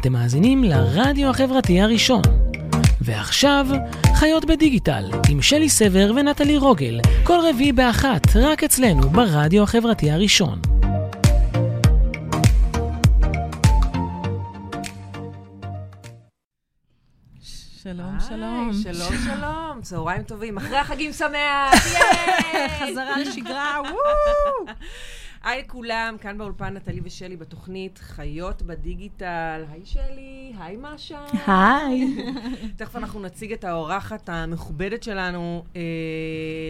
אתם מאזינים לרדיו החברתי הראשון. ועכשיו, חיות בדיגיטל, עם שלי סבר ונטלי רוגל, כל רביעי באחת, רק אצלנו, ברדיו החברתי הראשון. שלום, שלום. שלום, שלום. צהריים טובים. אחרי החגים שמח! ייי! חזרה לשגרה, וואו! היי לכולם, כאן באולפן נטלי ושלי בתוכנית חיות בדיגיטל. היי שלי, היי משה. היי. תכף אנחנו נציג את האורחת המכובדת שלנו אה,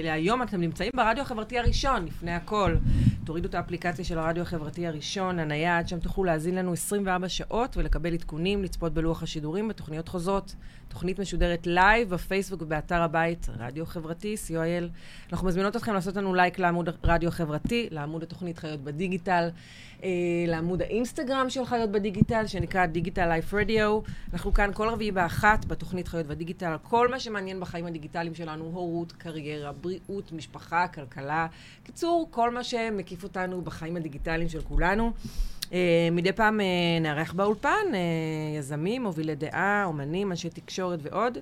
להיום. אתם נמצאים ברדיו החברתי הראשון, לפני הכל. תורידו את האפליקציה של הרדיו החברתי הראשון, הנייד, שם תוכלו להאזין לנו 24 שעות ולקבל עדכונים, לצפות בלוח השידורים בתוכניות חוזרות. תוכנית משודרת לייב בפייסבוק ובאתר הבית, רדיו חברתי, co.il. אנחנו מזמינות אתכם לעשות לנו לייק לעמוד רדיו החברתי, לעמוד התוכנית חיות בדיגיטל, אה, לעמוד האינסטגרם של חיות בדיגיטל, שנקרא Digital Life Radio. אנחנו כאן כל רביעי באחת בתוכנית חיות בדיגיטל. כל מה שמעניין בחיים הדיגיטליים שלנו, הורות, קריירה, בריאות, משפחה, כלכלה. קיצור, כל מה שמקיף אותנו בחיים הדיגיטליים של כולנו. Uh, מדי פעם uh, נארח באולפן, uh, יזמים, מובילי דעה, אומנים, אנשי תקשורת ועוד.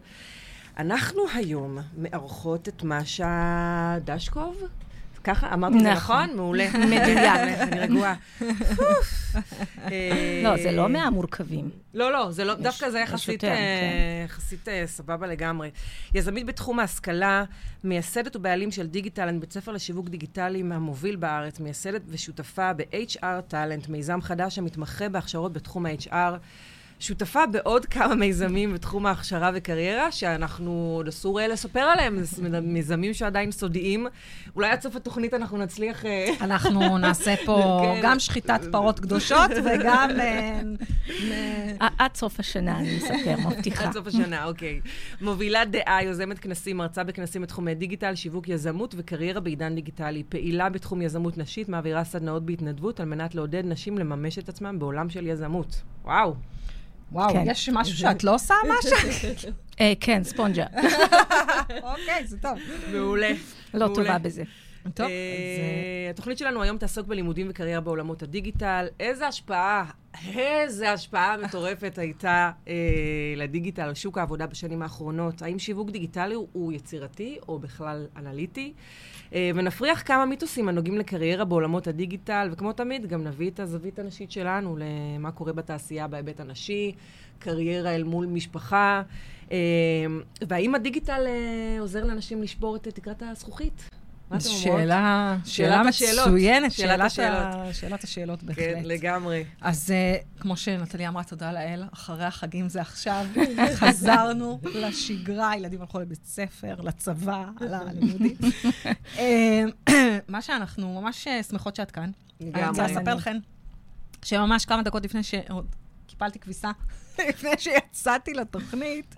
אנחנו היום מארחות את משה דשקוב. ככה? אמרתי את זה נכון. נכון? מעולה. מדויק. אני רגועה. לא, זה לא מהמורכבים. לא, לא, זה לא, דווקא זה יחסית, אה, כן. יחסית אה, סבבה לגמרי. יזמית בתחום ההשכלה, מייסדת ובעלים של דיגיטלנט, בית ספר לשיווק דיגיטלי מהמוביל בארץ, מייסדת ושותפה ב-HR טאלנט, מיזם חדש המתמחה בהכשרות בתחום ה-HR. שותפה בעוד כמה מיזמים בתחום ההכשרה וקריירה, שאנחנו אסור אה, לספר עליהם, זה מיזמים שעדיין סודיים. אולי עד סוף התוכנית אנחנו נצליח... אה, אנחנו נעשה פה כן. גם שחיטת פרות קדושות וגם... אה, עד סוף השנה אני אספר, מבטיחה. עד סוף השנה, אוקיי. מובילת דעה, יוזמת כנסים, מרצה בכנסים בתחומי דיגיטל, שיווק יזמות וקריירה בעידן דיגיטלי. פעילה בתחום יזמות נשית, מעבירה סדנאות בהתנדבות על מנת לעודד נשים לממש את עצמם בעולם של יזמות. וואו. וואו, כן. יש משהו שאת לא עושה, משה? אה, כן, ספונג'ה. אוקיי, זה טוב. מעולה. לא מעולה. טובה בזה. טוב, אה, אז... אה, התוכנית שלנו היום תעסוק בלימודים וקריירה בעולמות הדיגיטל. איזה השפעה, איזה השפעה מטורפת הייתה אה, לדיגיטל, על שוק העבודה בשנים האחרונות. האם שיווק דיגיטלי הוא- יצירתי או בכלל אנליטי? אה, ונפריח כמה מיתוסים הנוגעים לקריירה בעולמות הדיגיטל, וכמו תמיד, גם נביא את הזווית הנשית שלנו למה קורה בתעשייה בהיבט הנשי, קריירה אל מול משפחה. והאם הדיגיטל עוזר לאנשים לשבור את תקרת הזכוכית? מה אתם אומרות? שאלה, שאלה השאלות. מצוינת, שאלת שאלת ה- שאלת השאלות כן, בהחלט. לגמרי. אז uh, כמו שנטלי אמרה, תודה לאל, אחרי החגים זה עכשיו, חזרנו לשגרה, הילדים הלכו לבית ספר, לצבא, ללימודים. אה, מה שאנחנו ממש אה, שמחות שאת כאן. אני רוצה לגמרי. לספר לכם שממש כמה דקות לפני שעוד קיפלתי כביסה, לפני שיצאתי לתוכנית,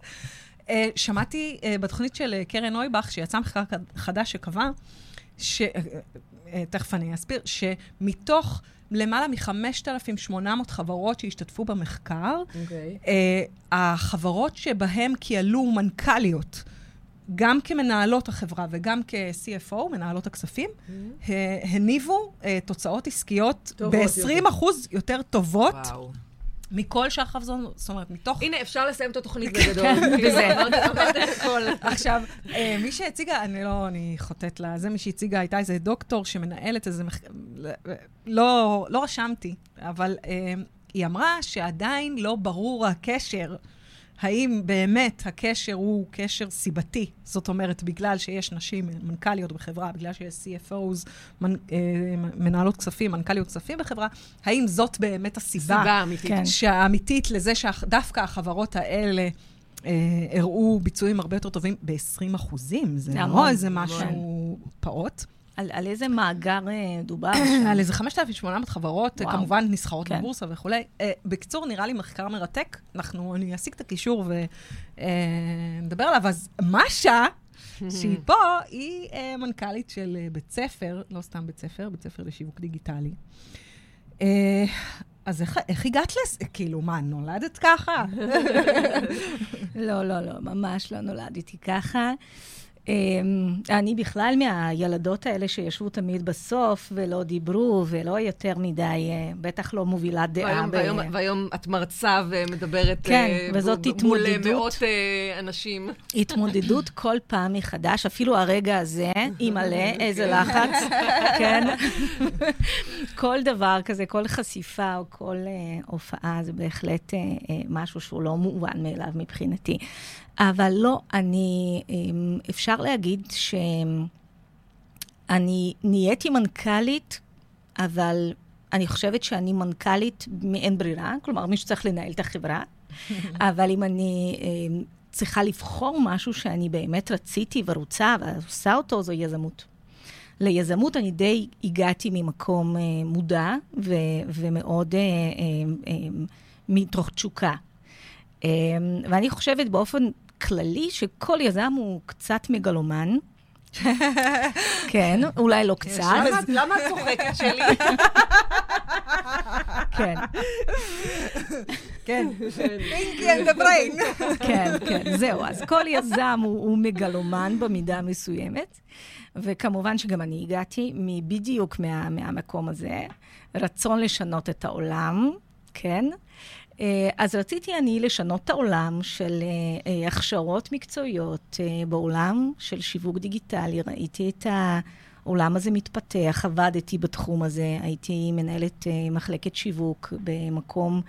שמעתי אה, בתוכנית של אה, קרן נויבך, שיצא מחקר חדש שקבע, ש... אה, אה, תכף אני אסביר, שמתוך למעלה מ-5,800 חברות שהשתתפו במחקר, אוקיי. אה, החברות שבהן כיהלו מנכ"ליות, גם כמנהלות החברה וגם כ-CFO, מנהלות הכספים, ה- הניבו אה, תוצאות עסקיות טובות ב-20 אחוז יותר טובות וואו. מכל שאר החברות, זאת אומרת, מתוך... הנה, אפשר לסיים את התוכנית בגדול. בזה. אמרת את הכל. עכשיו, אה, מי שהציגה, אני לא, אני חוטאת לה, זה מי שהציגה הייתה איזה דוקטור שמנהלת איזה מחקר, לא, לא רשמתי, אבל אה, היא אמרה שעדיין לא ברור הקשר. האם באמת הקשר הוא קשר סיבתי? זאת אומרת, בגלל שיש נשים מנכ"ליות בחברה, בגלל שיש CFOs, מנ, אה, מנהלות כספים, מנכ"ליות כספים בחברה, האם זאת באמת הסיבה? סיבה אמיתית. כן. שהאמיתית לזה שדווקא החברות האלה אה, הראו ביצועים הרבה יותר טובים ב-20 אחוזים. זה לא איזה. משהו פעוט. על על איזה מאגר אה, דובר? על איזה 5,800 חברות, וואו. כמובן נסחרות כן. בבורסה וכולי. אה, בקיצור, נראה לי מחקר מרתק. אנחנו, אני אשיג את הקישור ונדבר עליו. אז משה, שהיא פה, היא אה, מנכ"לית של אה, בית ספר, לא סתם בית ספר, בית ספר לשיווק דיגיטלי. אה, אז איך, איך הגעת לזה? כאילו, מה, נולדת ככה? לא, לא, לא, ממש לא נולדתי ככה. אמ, אני בכלל מהילדות האלה שישבו תמיד בסוף ולא דיברו ולא יותר מדי, אה, בטח לא מובילת דעה. והיום, ב- והיום, והיום את מרצה ומדברת כן, אה, וזאת ב- מול אה, התמודדות. מאות אה, אנשים. התמודדות כל פעם מחדש, אפילו הרגע הזה, אימא'לה, איזה לחץ, כן. כל דבר כזה, כל חשיפה או כל uh, הופעה, זה בהחלט uh, uh, משהו שהוא לא מובן מאליו מבחינתי. אבל לא, אני, um, אפשר להגיד שאני נהייתי מנכ"לית, אבל אני חושבת שאני מנכ"לית מאין ברירה, כלומר, מישהו צריך לנהל את החברה. אבל אם אני אה, צריכה לבחור משהו שאני באמת רציתי ורוצה ועושה אותו, זו יזמות. ליזמות אני די הגעתי ממקום אה, מודע ו- ומאוד אה, אה, אה, מתוך תשוקה. אה, ואני חושבת באופן כללי שכל יזם הוא קצת מגלומן. כן, אולי לא קצת, למה- את צוחקת שלי? כן. כן. Pinky and the Brain. כן, כן, זהו. אז כל יזם הוא, מגלומן במידה מסוימת, וכמובן שגם אני הגעתי בדיוק מה, מהמקום הזה, רצון לשנות את העולם, כן? אה, אז רציתי אני לשנות את העולם של אה, אה, הכשרות מקצועיות בעולם של שיווק דיגיטלי. ראיתי את העולם הזה מתפתח, עבדתי בתחום הזה, הייתי מנהלת מחלקת שיווק במקום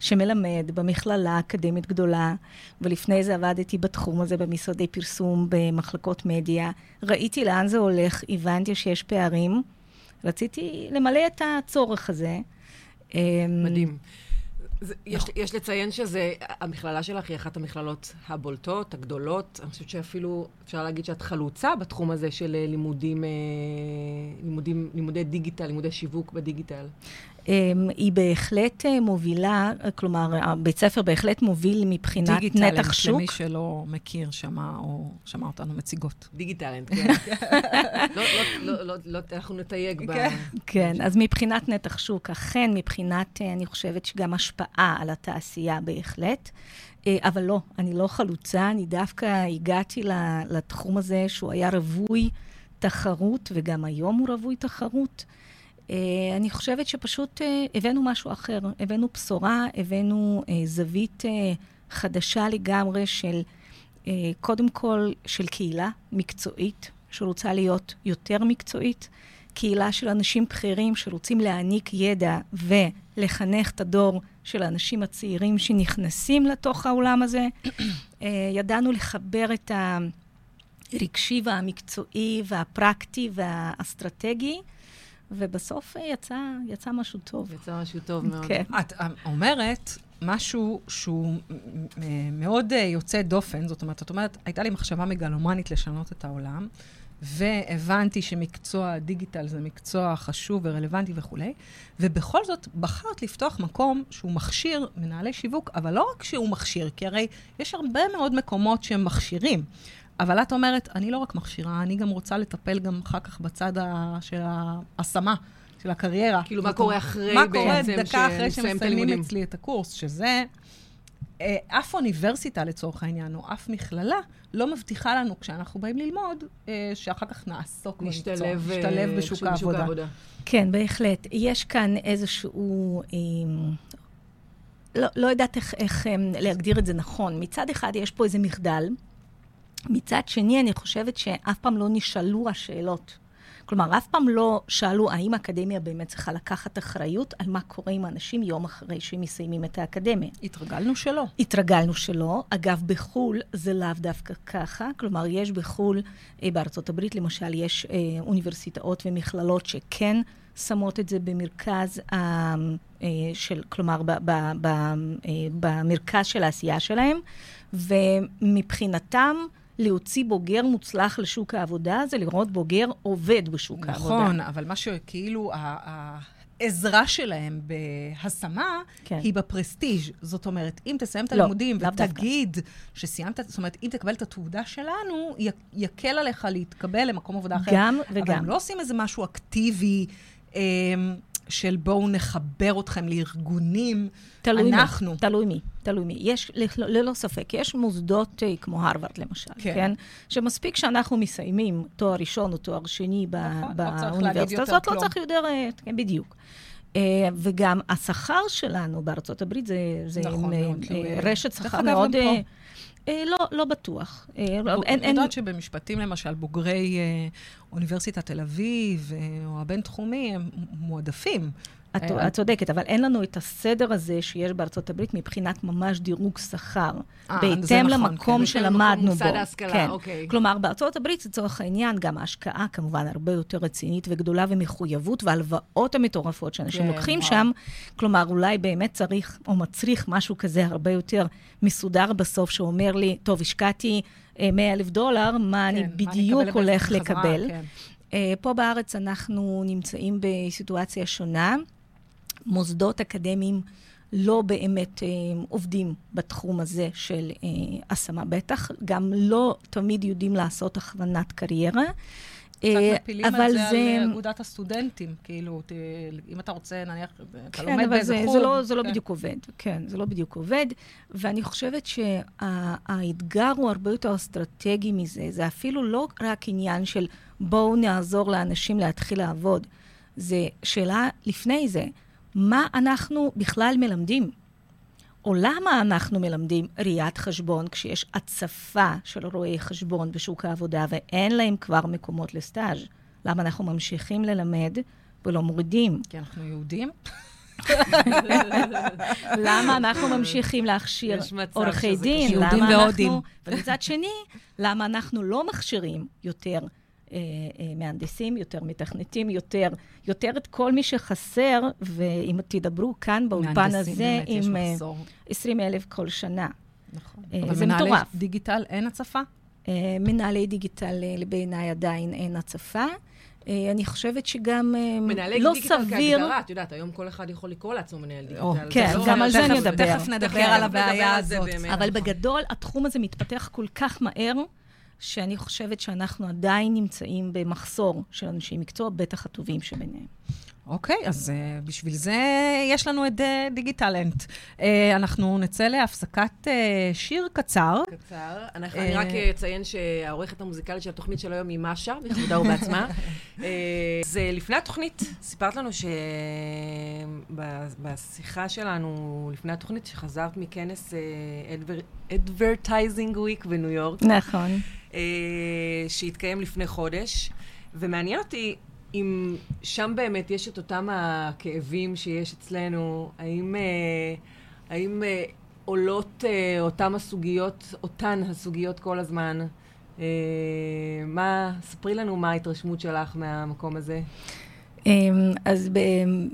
שמלמד במכללה אקדמית גדולה, ולפני זה עבדתי בתחום הזה במשרדי פרסום, במחלקות מדיה. ראיתי לאן זה הולך, הבנתי שיש פערים. רציתי למלא את הצורך הזה. אמ, מדהים. זה, יש, יש לציין שזה, המכללה שלך היא אחת המכללות הבולטות, הגדולות. אני חושבת שאפילו אפשר להגיד שאת חלוצה בתחום הזה של אה, לימודים, אה, לימודים, לימודי דיגיטל, לימודי שיווק בדיגיטל. אמ, היא בהחלט אה, מובילה, כלומר, הבית ספר בהחלט מוביל מבחינת דיגיטלנט, נתח שוק. למי שלא מכיר, שמע או שמע אותנו מציגות. דיגיטלנט, כן. לא, לא, לא, לא, לא, אנחנו נתייג ב... כן. כן, אז מבחינת נתח שוק, אכן, מבחינת, אה, אני חושבת שגם השפעה על התעשייה בהחלט. אה, אבל לא, אני לא חלוצה, אני דווקא הגעתי לתחום הזה שהוא היה רווי תחרות, וגם היום הוא רווי תחרות. אה, אני חושבת שפשוט אה, הבאנו משהו אחר, הבאנו בשורה, הבאנו אה, זווית חדשה לגמרי של, קודם כל, של קהילה מקצועית, שרוצה להיות יותר מקצועית, קהילה של אנשים בכירים שרוצים להעניק ידע ולחנך את הדור של האנשים הצעירים שנכנסים לתוך העולם הזה. ידענו לחבר את הרגשי והמקצועי והפרקטי והאסטרטגי, ובסוף אה, יצא, יצא משהו טוב. יצא משהו טוב מאוד. כן. את אה, אומרת משהו שהוא מ- מאוד אה, יוצא דופן, זאת אומרת, את אומרת, הייתה לי מחשבה מגלומנית לשנות את העולם, והבנתי שמקצוע הדיגיטל זה מקצוע חשוב ורלוונטי וכולי, ובכל זאת בחרת לפתוח מקום שהוא מכשיר מנהלי שיווק, אבל לא רק שהוא מכשיר, כי הרי יש הרבה מאוד מקומות שהם מכשירים. אבל את אומרת, אני לא רק מכשירה, אני גם רוצה לטפל גם אחר כך בצד ה- של ההשמה, של הקריירה. כאילו, מה קורה אחרי מה קורה בעצם דקה אחרי שמסיימים? אצלי את הקורס, שזה... אה, אף אוניברסיטה לצורך העניין, או אף מכללה, לא מבטיחה לנו כשאנחנו באים ללמוד, אה, שאחר כך נעסוק במקצוע. נשתלב, אה, בשוק בשוק העבודה. כן, בהחלט. יש כאן איזשהו... לא, לא יודעת איך, איך להגדיר את זה נכון. מצד אחד יש פה איזה מחדל, מצד שני אני חושבת שאף פעם לא נשאלו השאלות. כלומר, אף פעם לא שאלו האם האקדמיה באמת צריכה לקחת אחריות על מה קורה עם האנשים יום אחרי שהם מסיימים את האקדמיה. התרגלנו שלא. התרגלנו שלא. אגב, בחו"ל זה לאו דווקא ככה. כלומר, יש בחו"ל, אה, בארצות הברית למשל, יש אה, אוניברסיטאות ומכללות שכן שמות את זה במרכז, ה, אה, של, כלומר, ב, ב, ב, אה, במרכז של העשייה שלהם, ומבחינתם, להוציא בוגר מוצלח לשוק העבודה זה לראות בוגר עובד בשוק העבודה. נכון, אבל מה שכאילו, העזרה שלהם בהשמה, כן. היא בפרסטיג'. זאת אומרת, אם תסיים את לא, הלימודים דווקא. ותגיד שסיימת, זאת אומרת, אם תקבל את התעודה שלנו, י- יקל עליך להתקבל למקום עבודה אחר. גם אבל וגם. הם לא עושים איזה משהו אקטיבי. אמ, של בואו נחבר אתכם לארגונים, תלוי אנחנו. מי, תלוי מי, תלוי מי. יש, ללא ספק, יש מוסדות אה, כמו הרווארד למשל, כן. כן? שמספיק שאנחנו מסיימים תואר ראשון או תואר שני ב- נכון, לא באוניברסיטה יותר הזאת, לא כלום. צריך יותר, אה, כן, בדיוק. אה, וגם השכר שלנו בארצות הברית זה, זה נכון עם, מאוד. אה, רשת דרך שכר אגב, מאוד... גם פה. אה, אה, לא, לא בטוח. אה, אני אין, יודעת שבמשפטים, למשל, בוגרי אה, אוניברסיטת תל אביב אה, או הבינתחומי, הם מועדפים. את, אה, את צודקת, אבל אין לנו את הסדר הזה שיש בארצות הברית מבחינת ממש דירוג שכר. אה, בהתאם נכון, למקום כן. שלמדנו בו. ההשכלה, כן. אוקיי. כלומר, בארצות הברית, לצורך העניין, גם ההשקעה כמובן הרבה יותר רצינית וגדולה ומחויבות, והלוואות המטורפות שאנשים כן, לוקחים וואו. שם, כלומר, אולי באמת צריך או מצריך משהו כזה הרבה יותר מסודר בסוף, שאומר לי, טוב, השקעתי 100 אלף דולר, מה אני כן, בדיוק הולך לקבל? כן. אה, פה בארץ אנחנו נמצאים בסיטואציה שונה. מוסדות אקדמיים לא באמת אה, עובדים בתחום הזה של אה, השמה. בטח גם לא תמיד יודעים לעשות הכוונת קריירה. קצת אה, מפילים אבל את זה על אגודת הסטודנטים, כאילו, ת, אם אתה רוצה, נניח, אתה כן, לומד באיזה זה. זה, לא, זה לא כן. בדיוק עובד. כן, זה לא בדיוק עובד. ואני חושבת שהאתגר הוא הרבה יותר אסטרטגי מזה. זה אפילו לא רק עניין של בואו נעזור לאנשים להתחיל לעבוד. זה שאלה לפני זה, מה אנחנו בכלל מלמדים? או למה אנחנו מלמדים ראיית חשבון כשיש הצפה של רואי חשבון בשוק העבודה ואין להם כבר מקומות לסטאז'? למה אנחנו ממשיכים ללמד ולא מורידים? כי אנחנו יהודים. למה אנחנו ממשיכים להכשיר עורכי דין? יהודים והודים. ומצד שני, למה אנחנו לא מכשירים יותר אה, אה, מהנדסים, יותר מתכנתים, יותר, יותר את כל מי שחסר, ואם תדברו כאן באולפן מהנדסים, הזה באמת, עם אה, מחסור. 20 אלף כל שנה. נכון. אה, אבל זה מנהלי מטורף. דיגיטל אין הצפה? אה, מנהלי דיגיטל אה, בעיניי עדיין אין הצפה. אה, אני חושבת שגם אה, מנהלי לא דיגיטל סביר... כהגדרה, את יודעת, היום כל אחד יכול לקרוא לעצמו מנהל דיגיטל. כן, לא- גם על זה נדבר. תכף נדבר על הבעיה הזאת. אבל נכון. בגדול, התחום הזה מתפתח כל כך מהר, שאני חושבת שאנחנו עדיין נמצאים במחסור של אנשי מקצוע, בטח הטובים שביניהם. אוקיי, אז uh, בשביל זה יש לנו את uh, דיגיטלנט. Uh, אנחנו נצא להפסקת uh, שיר קצר. קצר. אנחנו- אה, אני רק אציין שהעורכת המוזיקלית של התוכנית של היום היא משה, בכבודה ובעצמה. אה, זה לפני התוכנית, סיפרת לנו שבשיחה שלנו לפני התוכנית, שחזרת מכנס Advertising Week בניו יורק, נכון. אה, שהתקיים לפני חודש, ומעניין אותי אם שם באמת יש את אותם הכאבים שיש אצלנו, האם, אה, האם אה, עולות אה, אותם הסוגיות, אותן הסוגיות כל הזמן? אה, מה, ספרי לנו מה ההתרשמות שלך מהמקום הזה. אמ, אז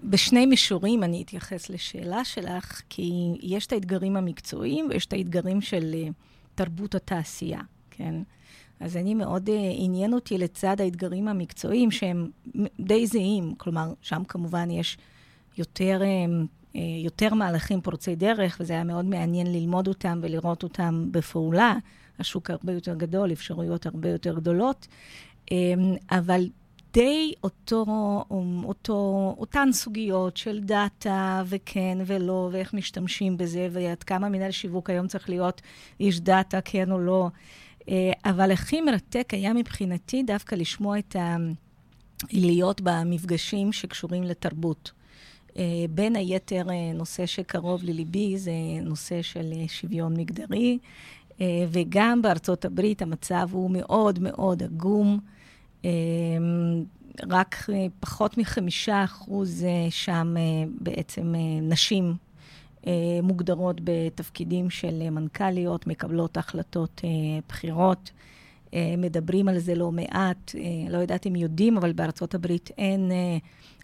בשני מישורים אני אתייחס לשאלה שלך, כי יש את האתגרים המקצועיים ויש את האתגרים של אה, תרבות התעשייה, כן? אז אני מאוד אה, עניין אותי לצד האתגרים המקצועיים שהם די זהים, כלומר, שם כמובן יש יותר, אה, אה, יותר מהלכים פורצי דרך, וזה היה מאוד מעניין ללמוד אותם ולראות אותם בפעולה. השוק הרבה יותר גדול, אפשרויות הרבה יותר גדולות, אה, אבל די אותו, אותו, אותן סוגיות של דאטה וכן ולא, ואיך משתמשים בזה, ועד כמה מנהל שיווק היום צריך להיות איש דאטה, כן או לא. אה, אבל הכי מרתק היה מבחינתי דווקא לשמוע את ה... להיות במפגשים שקשורים לתרבות. אה, בין היתר, אה, נושא שקרוב לליבי זה נושא של שוויון מגדרי, וגם בארצות הברית המצב הוא מאוד מאוד עגום. רק פחות מחמישה אחוז שם בעצם נשים מוגדרות בתפקידים של אה, מנכ"ליות, מקבלות החלטות אה, בחירות. אה, מדברים על זה לא מעט, אה, לא יודעת אם יודעים, אבל בארצות הברית אין אה,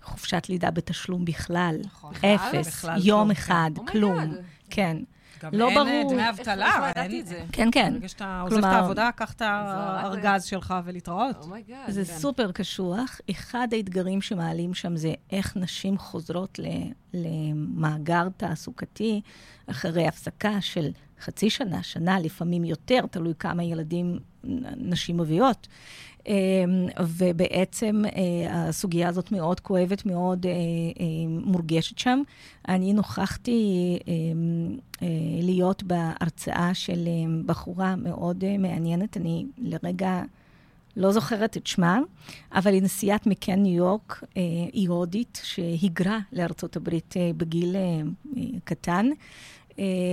חופשת לידה בתשלום בכלל. נכון. אפס, בכלל יום אחד, כן. כלום. Oh my god. כן. גם לא אין ברור. דמי אבטלה. איך לא ידעתי אין- את זה? כן, כן. ברגע שאתה עוזב את העבודה, קח את רק- הארגז שלך ולהתראות. Oh my god. זה כן. סופר קשוח. אחד האתגרים שמעלים שם זה איך נשים חוזרות ל- למאגר תעסוקתי אחרי הפסקה של חצי שנה, שנה, לפעמים יותר, תלוי כמה ילדים נשים מביאות. ובעצם הסוגיה הזאת מאוד כואבת, מאוד מורגשת שם. אני נוכחתי להיות בהרצאה של בחורה מאוד מעניינת, אני לרגע... לא זוכרת את שמה, אבל היא נשיאת מקן ניו יורק, אה, היא הודית, שהיגרה לארצות הברית אה, בגיל אה, קטן,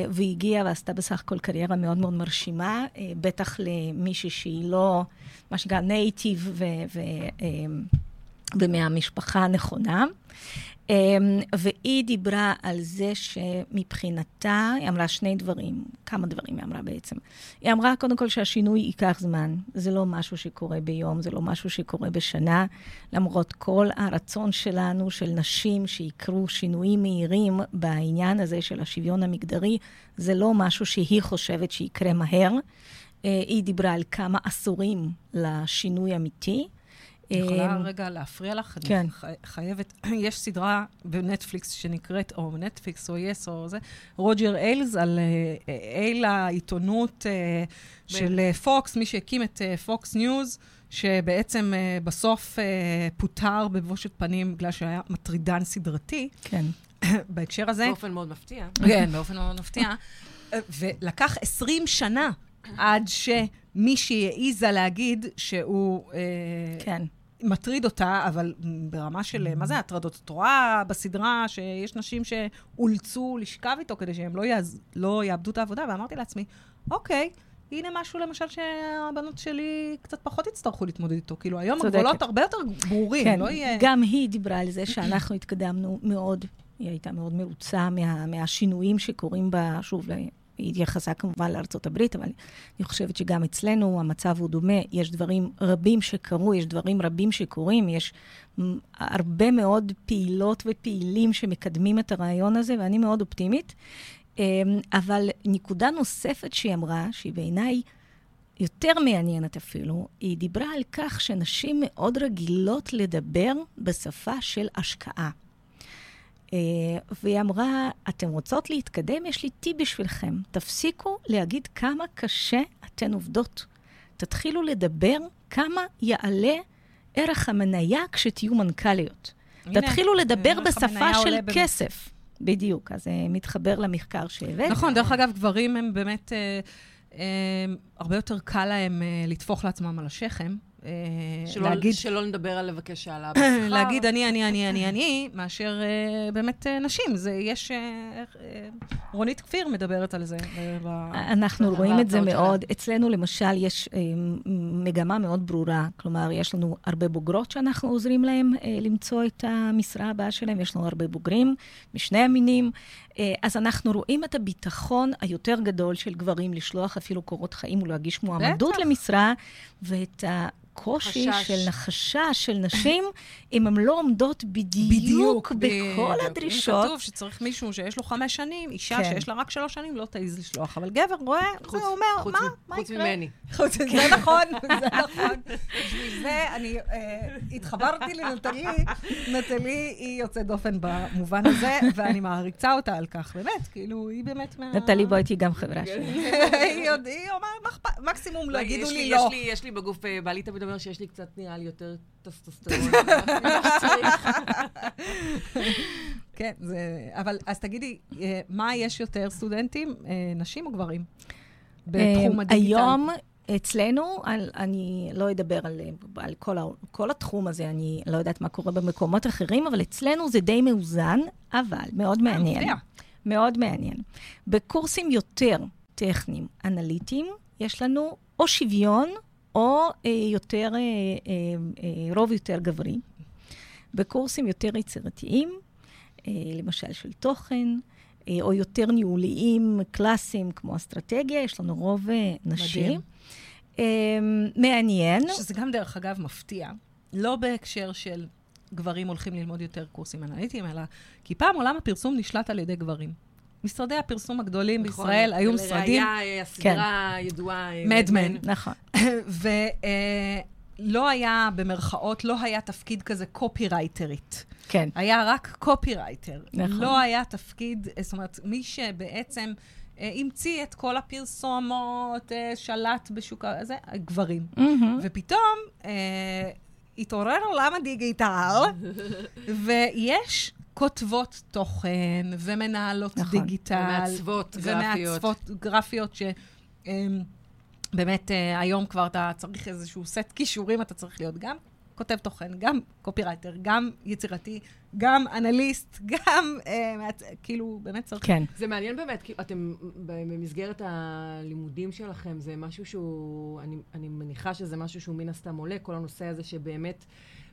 והיא הגיעה ועשתה בסך הכל קריירה מאוד מאוד מרשימה, בטח למישהי שהיא לא, מה שנקרא נייטיב ומהמשפחה הנכונה. אמ, והיא דיברה על זה שמבחינתה, היא אמרה שני דברים, כמה דברים היא אמרה בעצם. היא אמרה קודם כל שהשינוי ייקח זמן. זה לא משהו שקורה ביום, זה לא משהו שקורה בשנה, למרות כל הרצון שלנו, של נשים, שיקרו שינויים מהירים בעניין הזה של השוויון המגדרי, זה לא משהו שהיא חושבת שיקרה מהר. אה, היא דיברה על כמה עשורים לשינוי אמיתי. אני יכולה אמ, רגע להפריע לך? כן. אני חייבת, יש סדרה בנטפליקס שנקראת, או נטפליקס, או יס, או זה, רוג'ר איילס, על אה, אייל העיתונות אה, של פוקס, מי שהקים את פוקס ניוז. שבעצם uh, בסוף uh, פוטר בבושת פנים בגלל שהיה מטרידן סדרתי. כן. בהקשר הזה... באופן מאוד מפתיע. כן, באופן מאוד מפתיע. ולקח 20 שנה עד שמישהי העיזה להגיד שהוא... כן. מטריד אותה, אבל ברמה של, מה זה הטרדות? את רואה בסדרה שיש נשים שאולצו לשכב איתו כדי שהם לא, יעז, לא יאבדו את העבודה, ואמרתי לעצמי, אוקיי, הנה משהו למשל שהבנות שלי קצת פחות יצטרכו להתמודד איתו. כאילו, היום הגבולות הרבה יותר ברורים, כן, לא יהיה... גם היא דיברה על זה שאנחנו התקדמנו מאוד. היא הייתה מאוד מרוצה מה, מהשינויים שקורים בה, שוב, היא התייחסה כמובן לארצות הברית, אבל אני חושבת שגם אצלנו המצב הוא דומה. יש דברים רבים שקרו, יש דברים רבים שקורים, יש הרבה מאוד פעילות ופעילים שמקדמים את הרעיון הזה, ואני מאוד אופטימית. אמ, אבל נקודה נוספת שהיא אמרה, שהיא בעיניי יותר מעניינת אפילו, היא דיברה על כך שנשים מאוד רגילות לדבר בשפה של השקעה. אה, והיא אמרה, אתן רוצות להתקדם? יש לי טיפ בשבילכם. תפסיקו להגיד כמה קשה אתן עובדות. תתחילו לדבר כמה יעלה ערך המניה כשתהיו מנכ"ליות. הנה, תתחילו לדבר בשפה של כסף. בדיוק, אז זה אה, מתחבר למחקר שהבאת. נכון, דרך אגב, גברים הם באמת, אה, אה, הרבה יותר קל להם אה, לטפוח לעצמם על השכם. אה, שלא, להגיד... שלא נדבר על לבקש העלאה בשכר. להגיד אני, אני, אני, אני, אני, מאשר uh, באמת uh, נשים. זה, יש... Uh, uh, רונית כפיר מדברת על זה. אנחנו רואים את זה מאוד. שלה. אצלנו, למשל, יש uh, מגמה מאוד ברורה. כלומר, יש לנו הרבה בוגרות שאנחנו עוזרים להן uh, למצוא את המשרה הבאה שלהן, יש לנו הרבה בוגרים משני המינים. Uh, אז אנחנו רואים את הביטחון היותר גדול של גברים לשלוח אפילו קורות חיים ולהגיש מועמדות למשרה, ואת ה... הקושי חשש. של החשש של נשים, אם הן לא עומדות בדיוק, בדיוק בכל בדיוק. הדרישות. אם כתוב שצריך מישהו שיש לו חמש שנים, אישה כן. שיש לה רק שלוש שנים, לא תעז לשלוח. אבל גבר רואה, חוץ, הוא אומר, חוץ, מה, מה חוץ יקרה? ממני. חוץ ממני. זה נכון, זה נכון. בשביל זה אני אה, התחברתי לנטלי, נטלי היא יוצאת דופן במובן הזה, ואני מעריצה אותה על כך, באמת, כאילו, היא באמת מה... נטלי בואי תהיי גם חברה שלי. היא אומרת, מקסימום לא יגידו לי לא. יש לי בגוף, אה, בעלי תמיד אומר שיש לי קצת, נראה לי, יותר טסטוסטרון. כן, זה... אבל אז תגידי, אה, מה יש יותר סטודנטים, אה, נשים או גברים? בתחום הדיגיטל? היום... אצלנו, על, אני לא אדבר על, על כל, ה, כל התחום הזה, אני לא יודעת מה קורה במקומות אחרים, אבל אצלנו זה די מאוזן, אבל מאוד מעניין. מאוד מעניין. בקורסים יותר טכניים, אנליטיים, יש לנו או שוויון או אה, יותר, אה, אה, אה, רוב יותר גברי. בקורסים יותר יצירתיים, אה, למשל של תוכן, אה, או יותר ניהוליים קלאסיים כמו אסטרטגיה, יש לנו רוב אה, נשי. מדהים. אה, מעניין. שזה גם, דרך אגב, מפתיע. לא בהקשר של גברים הולכים ללמוד יותר קורסים אנליטיים, אלא כי פעם עולם הפרסום נשלט על ידי גברים. משרדי הפרסום הגדולים נכון, בישראל היו משרדים... לראיה, הסדרה כן. ידועה... Mad Men. נכון. ולא אה, היה, במרכאות, לא היה תפקיד כזה קופירייטרית. כן. היה רק קופירייטר. נכון. לא היה תפקיד, זאת אומרת, מי שבעצם... אה, המציא את כל הפרסומות, אה, שלט בשוק הזה, גברים. מהמם. ופתאום אה, התעורר עולם הדיגיטל, ויש כותבות תוכן ומנהלות נכון. דיגיטל. ומעצבות גרפיות. ומעצבות גרפיות ש... אה, באמת, אה, היום כבר אתה צריך איזשהו סט כישורים, אתה צריך להיות גם כותב תוכן, גם קופירייטר, גם יצירתי, גם אנליסט, גם, אה, מעצ... כאילו, באמת צריך... כן. זה מעניין באמת, כי אתם במסגרת הלימודים שלכם, זה משהו שהוא, אני, אני מניחה שזה משהו שהוא מן הסתם עולה, כל הנושא הזה שבאמת,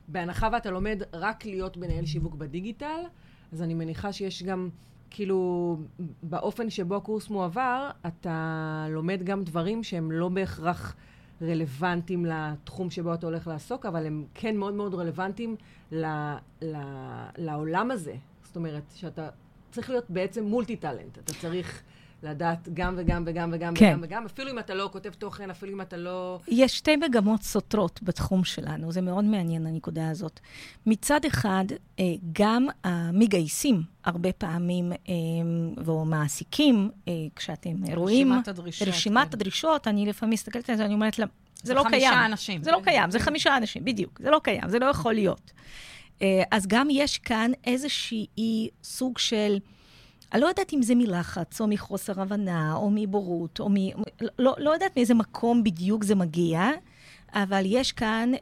בהנחה ואתה לומד רק להיות מנהל שיווק בדיגיטל, אז אני מניחה שיש גם, כאילו, באופן שבו הקורס מועבר, אתה לומד גם דברים שהם לא בהכרח רלוונטיים לתחום שבו אתה הולך לעסוק, אבל הם כן מאוד מאוד רלוונטיים ל, ל, לעולם הזה. זאת אומרת, שאתה צריך להיות בעצם מולטי טאלנט. אתה צריך לדעת גם וגם וגם וגם כן. וגם וגם, אפילו אם אתה לא כותב תוכן, אפילו אם אתה לא... יש שתי מגמות סותרות בתחום שלנו, זה מאוד מעניין הנקודה הזאת. מצד אחד, אה, גם המגייסים הרבה פעמים, אה, או מעסיקים, אה, כשאתם רואים... רשימת הדרישות, רשימת כן. הדרישות, אני לפעמים מסתכלת על זה, אני אומרת לה, זה זה לא חמישה קיים. אנשים. זה לא קיים, זה חמישה אנשים, בדיוק. זה לא קיים, זה לא יכול להיות. אז גם יש כאן איזושהי סוג של... אני לא יודעת אם זה מלחץ, או מחוסר הבנה, או מבורות, או מ... לא, לא יודעת מאיזה מקום בדיוק זה מגיע, אבל יש כאן אה,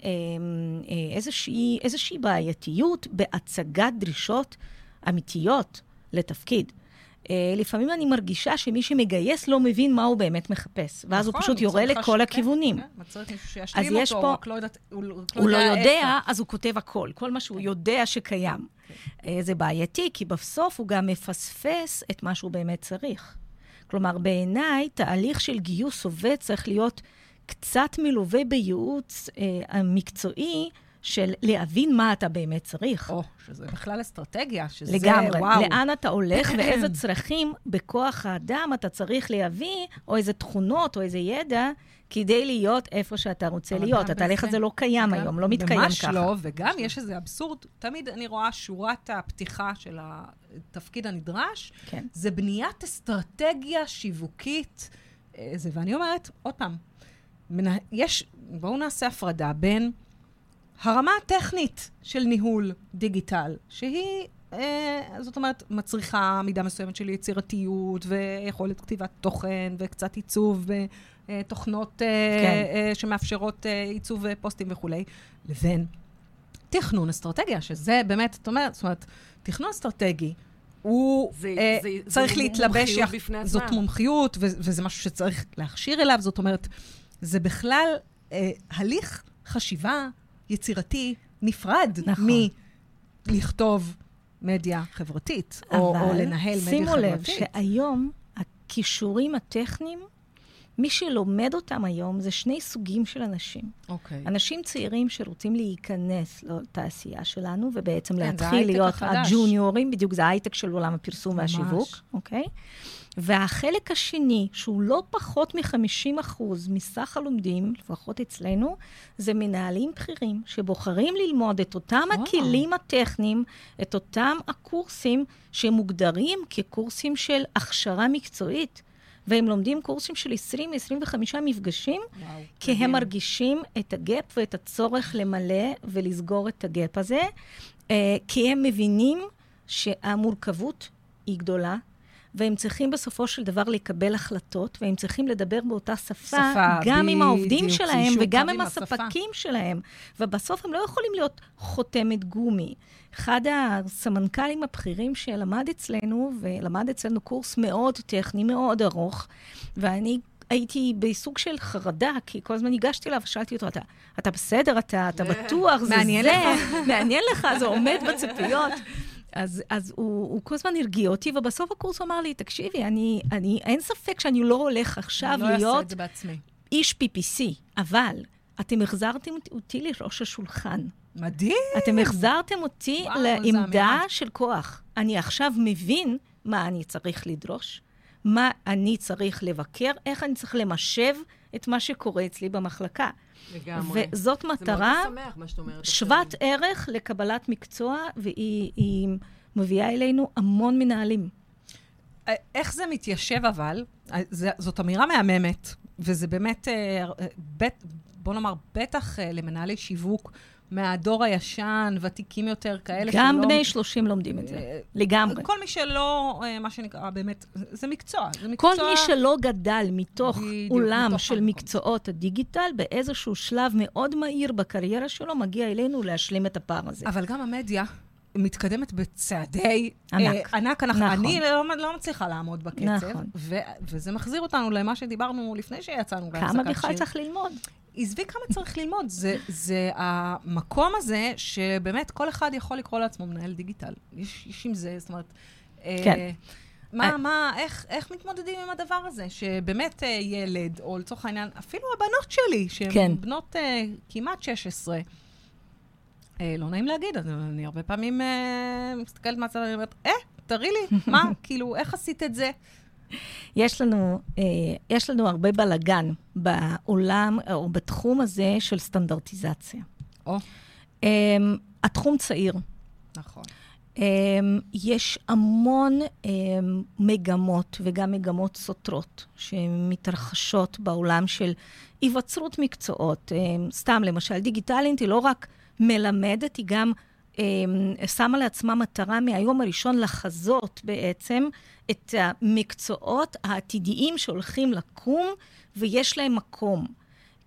אה, איזושהי, איזושהי בעייתיות בהצגת דרישות אמיתיות לתפקיד. אה, לפעמים אני מרגישה שמי שמגייס לא מבין מה הוא באמת מחפש, ואז נכון, הוא פשוט יורה לכל לש- הכיוונים. כן, כן, מצריך מישהו שישלים אז יש אותו, פה- רק לא יודעת, הוא לא הוא לא יודע, איפה. אז הוא כותב הכל, כל מה שהוא יודע שקיים. אה, זה בעייתי, כי בסוף הוא גם מפספס את מה שהוא באמת צריך. כלומר, בעיניי, תהליך של גיוס עובד צריך להיות קצת מלווה בייעוץ אה, המקצועי של להבין מה אתה באמת צריך. או, שזה בכלל אסטרטגיה, שזה, לגמרי. וואו. לאן אתה הולך ואיזה צרכים בכוח האדם אתה צריך להביא, או איזה תכונות או איזה ידע, כדי להיות איפה שאתה רוצה להיות. התהליך הזה לא קיים גם- היום, לא מתקיים ממש ככה. לא, וגם יש איזה אבסורד. תמיד אני רואה שורת הפתיחה של התפקיד הנדרש, כן. זה בניית אסטרטגיה שיווקית. אה, זה, ואני אומרת, עוד פעם, יש, בואו נעשה הפרדה בין הרמה הטכנית של ניהול דיגיטל, שהיא, אה, זאת אומרת, מצריכה מידה מסוימת של יצירתיות ויכולת כתיבת תוכן וקצת עיצוב ותוכנות אה, כן. אה, שמאפשרות אה, עיצוב אה, פוסטים וכולי, לבין תכנון אסטרטגיה, שזה באמת, את אומרת, זאת אומרת, תכנון אסטרטגי, הוא זה- אה, זה- זה צריך להתלבש, מומחיות בפני זאת עצמה. מומחיות, ו- וזה משהו שצריך להכשיר אליו, זאת אומרת, זה בכלל אה, הליך חשיבה יצירתי נפרד נכון. מלכתוב מדיה חברתית, או, או לנהל מדיה שימו לב חברתית. שהיום הכישורים הטכניים, מי שלומד אותם היום זה שני סוגים של אנשים. אוקיי. אנשים צעירים שרוצים להיכנס לתעשייה שלנו, ובעצם כן, להתחיל להיות החדש. הג'וניורים, בדיוק זה ההייטק של עולם הפרסום ממש. והשיווק, אוקיי? והחלק השני, שהוא לא פחות מ-50% מסך הלומדים, לפחות אצלנו, זה מנהלים בכירים שבוחרים ללמוד את אותם וואו. הכלים הטכניים, את אותם הקורסים שמוגדרים כקורסים של הכשרה מקצועית. והם לומדים קורסים של 20-25 מפגשים, וואו, כי מדהים. הם מרגישים את הגאפ ואת הצורך למלא ולסגור את הגאפ הזה, אה, כי הם מבינים שהמורכבות היא גדולה, והם צריכים בסופו של דבר לקבל החלטות, והם צריכים לדבר באותה שפה, שפה, גם עם העובדים שלהם וגם עם עם השפה. הספקים שלהם. ובסוף הם לא יכולים להיות חותמת גומי. אחד הסמנכ"לים הבכירים שלמד אצלנו, ולמד אצלנו קורס מאוד טכני, מאוד ארוך, ואני הייתי בסוג של חרדה, כי כל הזמן ניגשתי אליו ושאלתי אותו, אתה, אתה בסדר? אתה, אתה בטוח? זה מעניין זה? לך? מעניין לך? זה עומד בציפיות. אז, אז הוא, הוא כל הזמן הרגיע אותי, ובסוף הקורס הוא אמר לי, תקשיבי, אני, אני, אין ספק שאני לא הולך עכשיו לא להיות. איש PPC, אבל אתם החזרתם אותי לראש השולחן. מדהים. אתם החזרתם אותי וואו, לעמדה. של כוח. אני עכשיו מבין מה אני צריך לדרוש, מה אני צריך לבקר, איך אני צריך למשב את מה שקורה אצלי במחלקה. לגמרי. וזאת מטרה. שוות. ערך לקבלת מקצוע, והיא היא מביאה אלינו המון מנהלים. איך זה מתיישב אבל? זה, זאת אמירה מהממת, וזה באמת, בית, בוא נאמר, בטח למנהלי שיווק. מהדור הישן, ותיקים יותר, כאלה שלא... גם בני 30 לומדים את זה, אה, לגמרי. כל מי שלא, אה, מה שנקרא, באמת, זה מקצוע. זה מקצוע... כל מי שלא גדל מתוך בדיוק, עולם מתוך של מקצועות הדיגיטל, באיזשהו שלב מאוד מהיר בקריירה שלו, מגיע אלינו להשלים את הפער הזה. אבל גם המדיה... מתקדמת בצעדי ענק. אה, ענק. אנחנו, נכון. אני לא, לא מצליחה לעמוד בקצב. נכון. ו, וזה מחזיר אותנו למה שדיברנו לפני שיצאנו להפסקת שיר. כמה בכלל צריך ללמוד? עזבי כמה צריך ללמוד. זה, זה המקום הזה שבאמת כל אחד יכול לקרוא לעצמו מנהל דיגיטל. יש, יש עם זה, זאת אומרת... אה, כן. אה, מה, I... מה, איך, איך מתמודדים עם הדבר הזה? שבאמת אה, ילד, או לצורך העניין, אפילו הבנות שלי, שהן כן. בנות אה, כמעט 16, אה, לא נעים להגיד, אני, אני הרבה פעמים אה, מסתכלת מהצד, אני אומרת, אה, תראי לי, מה, כאילו, איך עשית את זה? יש לנו, אה, יש לנו הרבה בלגן בעולם, או בתחום הזה של סטנדרטיזציה. או. אה, התחום צעיר. נכון. אה, יש המון אה, מגמות, וגם מגמות סותרות, שמתרחשות בעולם של היווצרות מקצועות. אה, סתם, למשל, דיגיטלית היא לא רק מלמדת, היא גם אה, שמה לעצמה מטרה מהיום הראשון לחזות בעצם את המקצועות העתידיים שהולכים לקום, ויש להם מקום.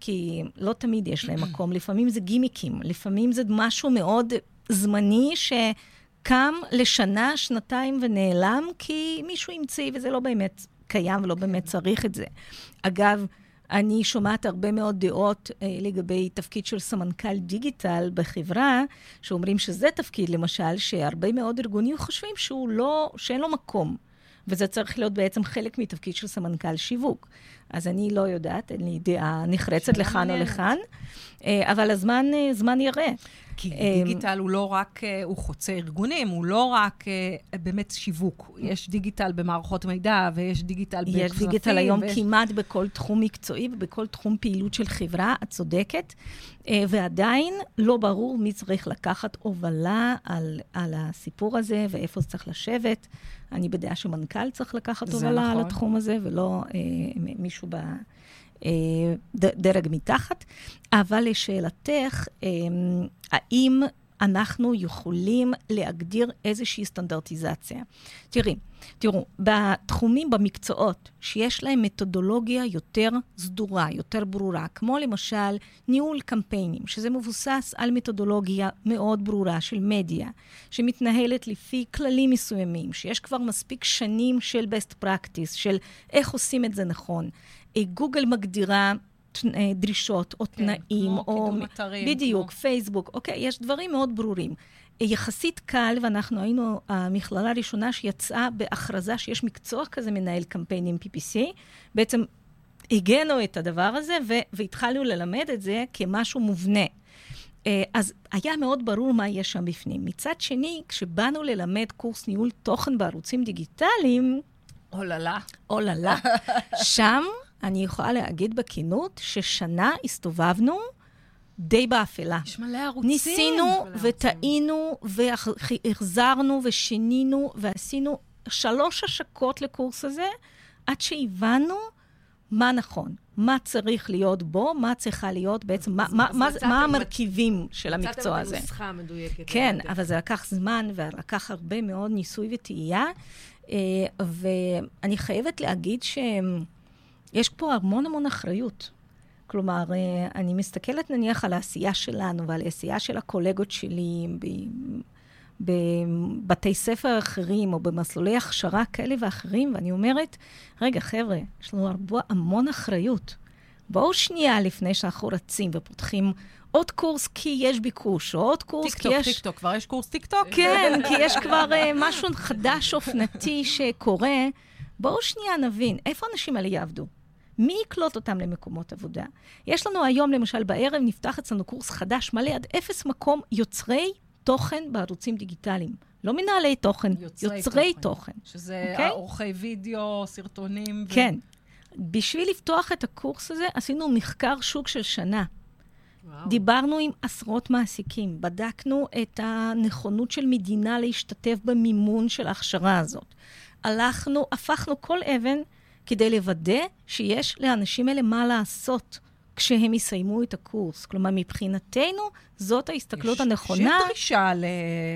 כי לא תמיד יש להם מקום, לפעמים זה גימיקים, לפעמים זה משהו מאוד זמני שקם לשנה, שנתיים ונעלם, כי מישהו המציא וזה לא באמת קיים ולא באמת צריך את זה. אגב, אני שומעת הרבה מאוד דעות אה, לגבי תפקיד של סמנכ"ל דיגיטל בחברה, שאומרים שזה תפקיד, למשל, שהרבה מאוד ארגונים חושבים שהוא לא, שאין לו מקום. וזה צריך להיות בעצם חלק מתפקיד של סמנכ"ל שיווק. אז אני לא יודעת, אין לי דעה נחרצת לכאן או לכאן, אה, אבל הזמן אה, יראה. כי אה, דיגיטל הוא לא רק, הוא חוצה ארגונים, הוא לא רק באמת שיווק. יש דיגיטל במערכות מידע, ויש דיגיטל בחפים. יש דיגיטל היום ויש... כמעט בכל תחום מקצועי ובכל תחום פעילות של חברה, את צודקת. ועדיין לא ברור מי צריך לקחת הובלה על, על הסיפור הזה, ואיפה זה צריך לשבת. אני בדעה שמנכ"ל צריך לקחת הובלה נכון. על התחום הזה, ולא אה, מישהו בדרג אה, מתחת. אבל לשאלתך, אה, האם אנחנו יכולים להגדיר איזושהי סטנדרטיזציה. תראי, תראו, בתחומים, במקצועות, שיש להם מתודולוגיה יותר סדורה, יותר ברורה, כמו למשל ניהול קמפיינים, שזה מבוסס על מתודולוגיה מאוד ברורה של מדיה, שמתנהלת לפי כללים מסוימים, שיש כבר מספיק שנים של best practice, של איך עושים את זה נכון. אה, גוגל מגדירה דרישות או כן, תנאים, כמו או... קידום אתרים. בדיוק, כמו... פייסבוק, אוקיי, יש דברים מאוד ברורים. אה, יחסית קל, ואנחנו היינו המכללה הראשונה שיצאה בהכרזה שיש מקצוע כזה, מנהל קמפיינים PPC. בעצם הגנו את הדבר הזה והתחלנו ללמד את זה כמשהו מובנה. אה, אז היה מאוד ברור מה יש שם בפנים. מצד שני, כשבאנו ללמד קורס ניהול תוכן בערוצים דיגיטליים... אוללה. אוללה. שם אני יכולה להגיד בכנות ששנה הסתובבנו די באפלה. יש מלא ערוצים. ניסינו וטעינו והחזרנו ושינינו ועשינו שלוש השקות לקורס הזה, עד שהבנו מה נכון, מה צריך להיות בו, מה צריכה להיות בעצם, מה, מה, מה, מה המרכיבים של המקצוע הזה. מצאתם את הנוסחה המדויקת. כן, אבל זה לקח זמן ולקח הרבה מאוד ניסוי וטעייה, אה, ואני חייבת להגיד שהם... יש פה המון המון אחריות. כלומר, אה, אני מסתכלת נניח על העשייה שלנו ועל העשייה של הקולגות שלי בבתי ספר אחרים או במסלולי הכשרה כאלה ואחרים, ואני אומרת, רגע, חבר'ה, יש לנו הרבה, המון אחריות. בואו שנייה לפני שאנחנו רצים ופותחים עוד קורס כי יש ביקוש, או עוד קורס כי יש... טיקטוק, כבר יש קורס טיקטוק? כן, כי יש כבר אה, משהו חדש, אופנתי שקורה. בואו שנייה נבין, איפה האנשים האלה יעבדו? מי יקלוט אותם למקומות עבודה? יש לנו היום, למשל, בערב נפתח אצלנו קורס חדש, מלא עד אפס מקום, יוצרי תוכן בערוצים דיגיטליים. לא מנהלי תוכן, יוצרי, יוצרי תוכן. תוכן. שזה okay? אוקיי? עורכי וידאו, סרטונים. ו... כן. בשביל לפתוח את הקורס הזה, עשינו מחקר שוק של שנה. וואו. דיברנו עם עשרות מעסיקים, בדקנו את הנכונות של מדינה להשתתף במימון של ההכשרה הזאת. הלכנו, הפכנו כל אבן כדי לוודא שיש לאנשים האלה מה לעשות כשהם יסיימו את הקורס. כלומר, מבחינתנו, זאת ההסתכלות יש- הנכונה. יש דרישה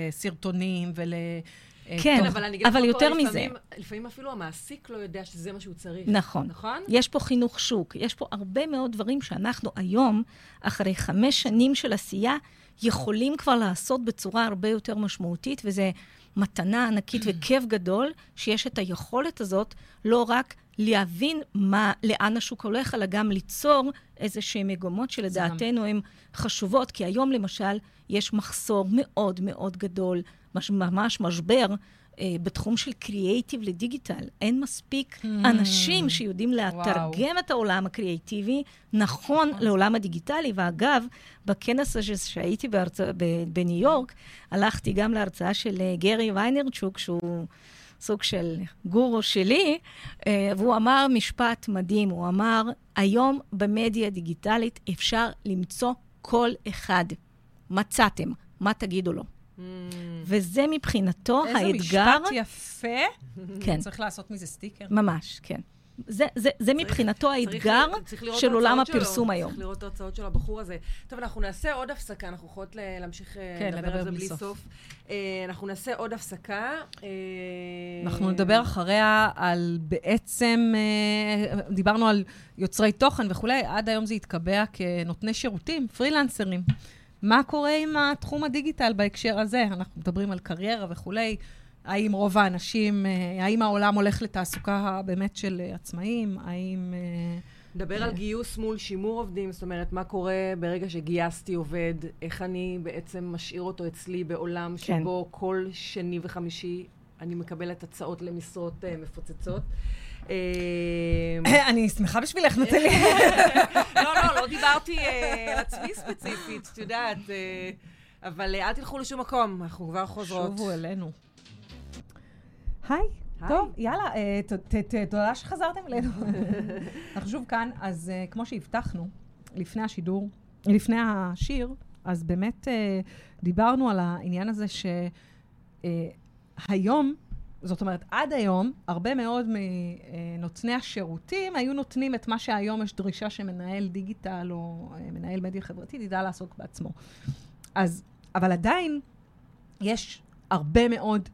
לסרטונים ול... אה, כן, טוב, אבל אני אבל פה יותר לפעמים- מזה. לפעמים אפילו המעסיק לא יודע שזה מה שהוא צריך. נכון. נכון? יש פה חינוך שוק, יש פה הרבה מאוד דברים שאנחנו היום, אחרי חמש שנים של עשייה, יכולים כבר לעשות בצורה הרבה יותר משמעותית, וזה מתנה ענקית וכיף גדול שיש את היכולת הזאת לא רק להבין מה, לאן השוק הולך, אלא גם ליצור איזה שהן מגמות שלדעתנו הן חשובות, כי היום למשל יש מחסור מאוד מאוד גדול, מש, ממש משבר. אה, בתחום של קריאייטיב לדיגיטל. אין מספיק Hmm. אנשים שיודעים לתרגם את העולם הקריאייטיבי נכון לעולם הדיגיטלי. ואגב, בכנס הזה שהייתי בהרצא, ב- בניו יורק, הלכתי גם להרצאה של אה, גרי ויינרצ'וק, שהוא סוג של גורו שלי, אה, והוא אמר משפט מדהים, הוא אמר, היום במדיה דיגיטלית אפשר למצוא כל אחד. מצאתם, מה תגידו לו? Mm. וזה מבחינתו איזה האתגר. משפט יפה. כן, צריך לעשות מזה סטיקר. ממש, כן. זה, זה, זה מבחינתו האתגר צריך- צריך של עולם הפרסום שלו, היום. צריך לראות את ההרצאות של הבחור הזה. טוב, אנחנו נעשה עוד הפסקה, אנחנו יכולות להמשיך אה, כן, לדבר לדבר על זה בלי סוף. סוף. אה, אנחנו נעשה עוד הפסקה. אה, אנחנו נדבר אחריה על בעצם, דיברנו על יוצרי תוכן וכולי, עד היום זה התקבע כנותני שירותים, פרילנסרים. מה קורה עם התחום הדיגיטל בהקשר הזה? אנחנו מדברים על קריירה וכולי. האם רוב האנשים, אה, האם העולם הולך לתעסוקה באמת של אה, עצמאים? האם... אה, נדבר על גיוס מול שימור עובדים, זאת אומרת, מה קורה ברגע שגייסתי עובד, איך אני בעצם משאיר אותו אצלי בעולם כן. שבו כל שני וחמישי אני מקבלת הצעות למשרות אה, מפוצצות. אה, אני שמחה בשבילך, נטלי. לא, לא, לא דיברתי אה, על עצמי ספציפית, את יודעת, אה, אבל אה, אל תלכו לשום מקום, אנחנו כבר חוזרות. שובו אלינו. היי. טוב, יאללה, אה, תודה שחזרתם אלינו. אנחנו שוב כאן, אז אה, כמו שהבטחנו, לפני השידור, לפני השיר, אז באמת אה, דיברנו על העניין הזה שהיום, זאת אומרת, עד היום, הרבה מאוד מנותני השירותים היו נותנים את מה שהיום יש דרישה שמנהל דיגיטל או מנהל מדיה חברתית ידע לעשות בעצמו. אז, אבל עדיין יש הרבה מאוד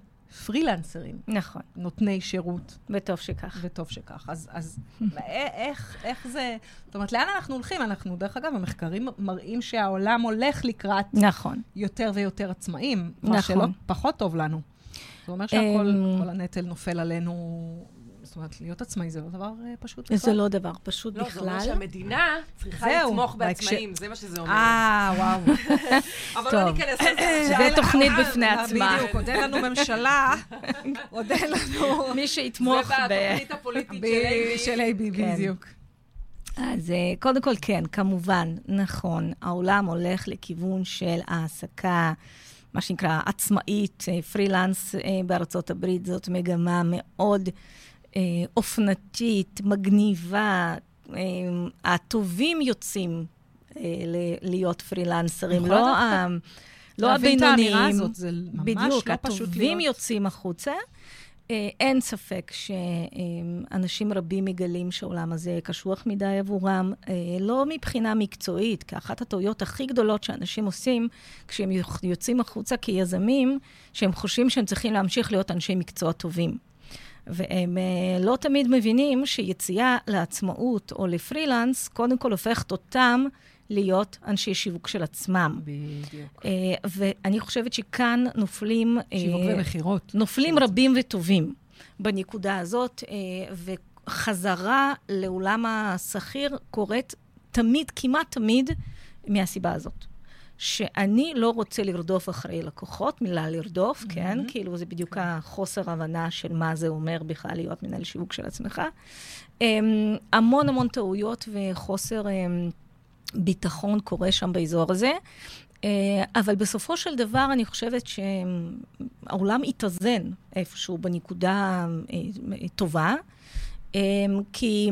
פרילנסרים, נכון, נותני שירות, וטוב שכך. וטוב שכך. אז, אז א- איך, איך זה... זאת אומרת, לאן אנחנו הולכים? אנחנו, דרך אגב, המחקרים מראים שהעולם הולך לקראת נכון. יותר ויותר עצמאים, מה נכון. שלא פחות טוב לנו. זה אומר שהכל אמ, כל הנטל נופל עלינו. זאת אומרת, להיות עצמאי זה לא דבר אה, פשוט זה בכלל. לא דבר פשוט לא, זה אומר בכלל. שהמדינה צריכה זהו, לתמוך בעצמאים, זה מה שזה אומר. אה, וואו. אבל לא טוב. ניכנס לזה עכשיו. זה תוכנית בפני אה, עצמה. בדיוק, עוד אין לנו ממשלה, עוד אין לנו... מי שיתמוך זה ב... בתוכנית הפוליטית של AB, כן. בדיוק. אז אה, קודם כל, כן, כמובן, נכון, העולם הולך לכיוון של העסקה, מה שנקרא עצמאית, פרילנס בארצות הברית, זאת מגמה מאוד אה, אופנתית, מגניבה. אה, הטובים יוצאים אה, ל- להיות פרילנסרים, לא, ה- לא להבין את האמירה הבינוניים. הזאת, זה ממש בדיוק, לא פשוט הטובים להיות. יוצאים החוצה. אה, אין ספק שאנשים רבים מגלים שהעולם הזה קשוח מדי עבורם, אה, לא מבחינה מקצועית, כי אחת הטעויות הכי גדולות שאנשים עושים כשהם יוצ- יוצאים החוצה כיזמים, שהם חושבים שהם צריכים להמשיך להיות אנשי מקצוע טובים. והם אה, לא תמיד מבינים שיציאה לעצמאות או לפרילנס, קודם כל הופכת אותם להיות אנשי שיווק של עצמם. בדיוק. אה, ואני חושבת שכאן נופלים... אה, שיווק ומכירות. נופלים רבים וטובים בנקודה הזאת, וחזרה לעולם השכיר קורית תמיד, כמעט תמיד, מהסיבה הזאת. שאני לא רוצה לרדוף אחרי לקוחות, מילה לרדוף, mm-hmm. כן? כאילו זה בדיוק החוסר הבנה של מה זה אומר בכלל להיות מנהל שיווק של עצמך. אמ, המון המון טעויות וחוסר אמ, ביטחון קורה שם באזור הזה. אה, אבל בסופו של דבר, אני חושבת שהעולם התאזן איפשהו בנקודה אה, טובה, אה, כי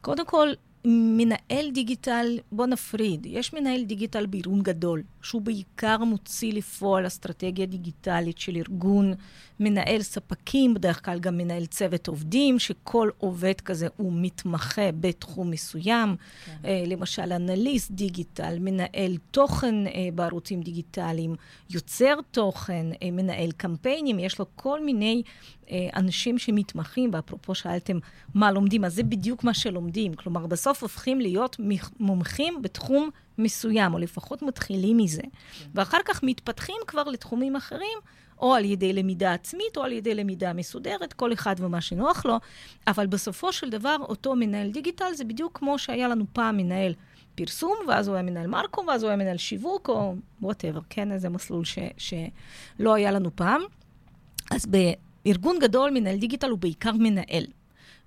קודם כל, מנהל דיגיטל, בוא נפריד, יש מנהל דיגיטל בארגון גדול, שהוא בעיקר מוציא לפועל אסטרטגיה דיגיטלית של ארגון, מנהל ספקים, בדרך כלל גם מנהל צוות עובדים, שכל עובד כזה הוא מתמחה בתחום מסוים, כן. אה, למשל אנליסט דיגיטל, מנהל תוכן אה, בערוצים דיגיטליים, יוצר תוכן, אה, מנהל קמפיינים, יש לו כל מיני אנשים שמתמחים, ואפרופו שאלתם מה לומדים, אז זה בדיוק מה שלומדים. כלומר, בסוף הופכים להיות מומחים בתחום מסוים, או לפחות מתחילים מזה. כן. ואחר כך מתפתחים כבר לתחומים אחרים, או על ידי למידה עצמית, או על ידי למידה מסודרת, כל אחד ומה שנוח לו. אבל בסופו של דבר, אותו מנהל דיגיטל זה בדיוק כמו שהיה לנו פעם מנהל פרסום, ואז הוא היה מנהל מרקום, ואז הוא היה מנהל שיווק, או whatever, כן, איזה מסלול ש, שלא היה לנו פעם. אז בארגון גדול, מנהל דיגיטל הוא בעיקר מנהל.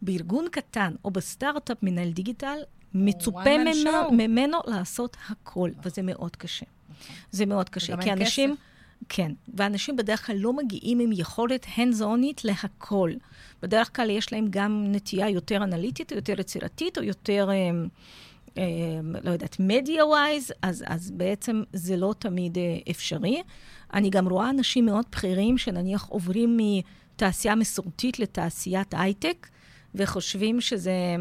בארגון קטן או בסטארט-אפ מנהל דיגיטל, מצופה ממנו, ממנו לעשות הכל, וזה מאוד קשה. זה מאוד קשה, כי אנשים... כסף. כן, ואנשים בדרך כלל לא מגיעים עם יכולת hands-onית להכל. בדרך כלל יש להם גם נטייה יותר אנליטית, או יותר יצירתית, או יותר, אה, אה, לא יודעת, מדיה-ווייז, אז, אז בעצם זה לא תמיד אה, אפשרי. אני גם רואה אנשים מאוד בכירים, שנניח עוברים מתעשייה מסורתית לתעשיית הייטק, וחושבים שזה